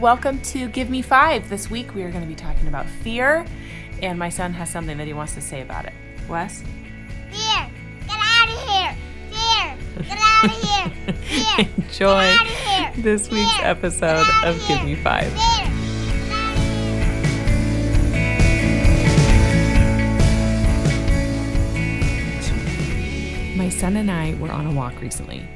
Welcome to Give Me Five. This week we are going to be talking about fear, and my son has something that he wants to say about it. Wes? Fear! Get out of here! Fear! Get out of here! Fear! Enjoy out of here! this week's episode of Give Me Five. Fear! Son and I were on a walk recently,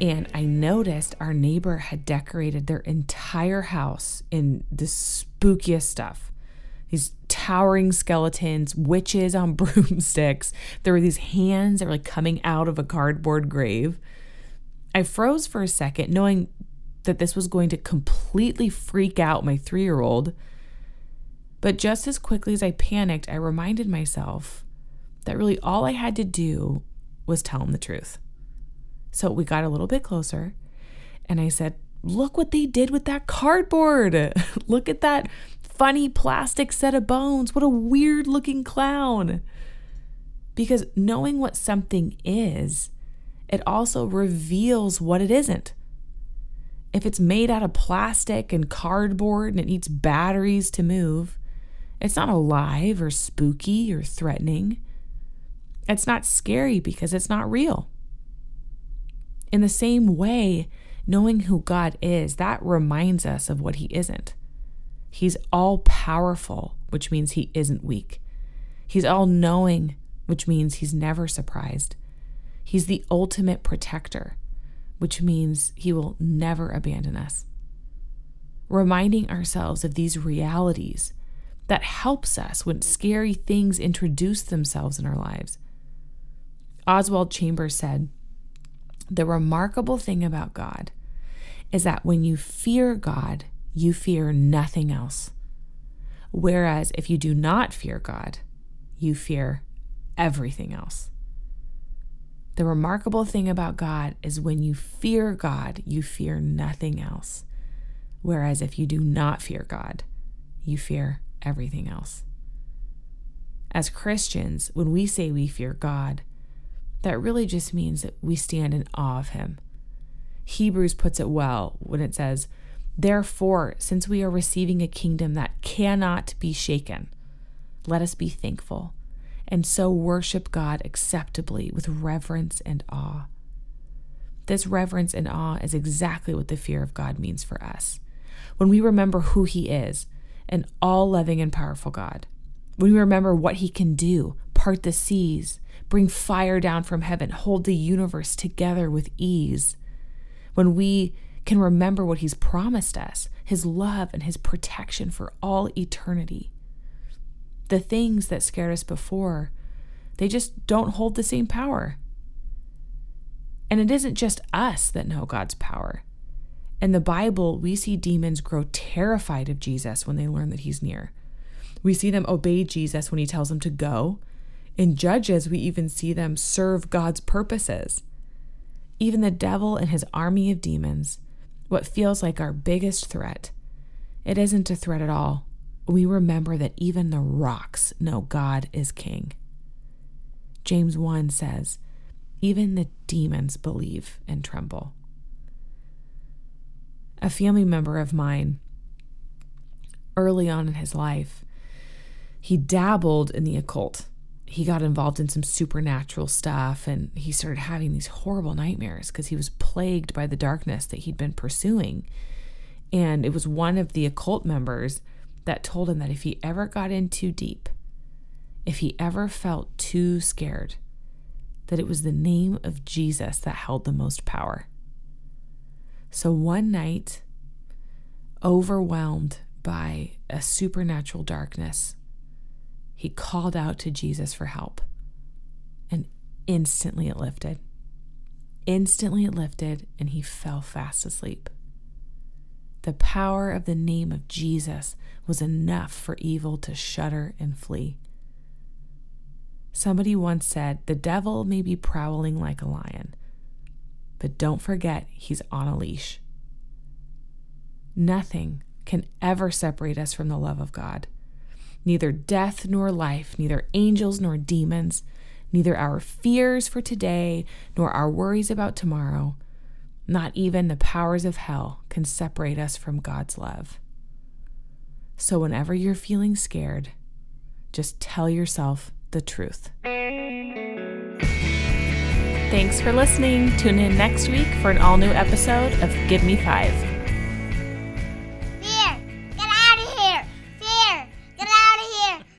and I noticed our neighbor had decorated their entire house in the spookiest stuff. These towering skeletons, witches on broomsticks. There were these hands that were like coming out of a cardboard grave. I froze for a second, knowing that this was going to completely freak out my three year old. But just as quickly as I panicked, I reminded myself that really all I had to do was tell him the truth. So we got a little bit closer and I said, Look what they did with that cardboard. Look at that funny plastic set of bones. What a weird looking clown. Because knowing what something is, it also reveals what it isn't. If it's made out of plastic and cardboard and it needs batteries to move, it's not alive or spooky or threatening. It's not scary because it's not real. In the same way, knowing who God is, that reminds us of what He isn't. He's all powerful, which means He isn't weak. He's all knowing, which means He's never surprised. He's the ultimate protector, which means He will never abandon us. Reminding ourselves of these realities that helps us when scary things introduce themselves in our lives. Oswald Chambers said, The remarkable thing about God is that when you fear God, you fear nothing else. Whereas if you do not fear God, you fear everything else. The remarkable thing about God is when you fear God, you fear nothing else. Whereas if you do not fear God, you fear everything else. As Christians, when we say we fear God, that really just means that we stand in awe of him. Hebrews puts it well when it says, Therefore, since we are receiving a kingdom that cannot be shaken, let us be thankful and so worship God acceptably with reverence and awe. This reverence and awe is exactly what the fear of God means for us. When we remember who He is, an all loving and powerful God, when we remember what He can do, part the seas, bring fire down from heaven, hold the universe together with ease, when we can remember what He's promised us, His love and His protection for all eternity. The things that scared us before, they just don't hold the same power. And it isn't just us that know God's power. In the Bible, we see demons grow terrified of Jesus when they learn that he's near. We see them obey Jesus when he tells them to go. In Judges, we even see them serve God's purposes. Even the devil and his army of demons, what feels like our biggest threat, it isn't a threat at all. We remember that even the rocks know God is king. James 1 says, even the demons believe and tremble. A family member of mine, early on in his life, he dabbled in the occult. He got involved in some supernatural stuff and he started having these horrible nightmares because he was plagued by the darkness that he'd been pursuing. And it was one of the occult members that told him that if he ever got in too deep, if he ever felt too scared, that it was the name of Jesus that held the most power. So one night, overwhelmed by a supernatural darkness, he called out to Jesus for help. And instantly it lifted. Instantly it lifted, and he fell fast asleep. The power of the name of Jesus was enough for evil to shudder and flee. Somebody once said, The devil may be prowling like a lion, but don't forget he's on a leash. Nothing can ever separate us from the love of God. Neither death nor life, neither angels nor demons, Neither our fears for today nor our worries about tomorrow, not even the powers of hell, can separate us from God's love. So, whenever you're feeling scared, just tell yourself the truth. Thanks for listening. Tune in next week for an all new episode of Give Me Five.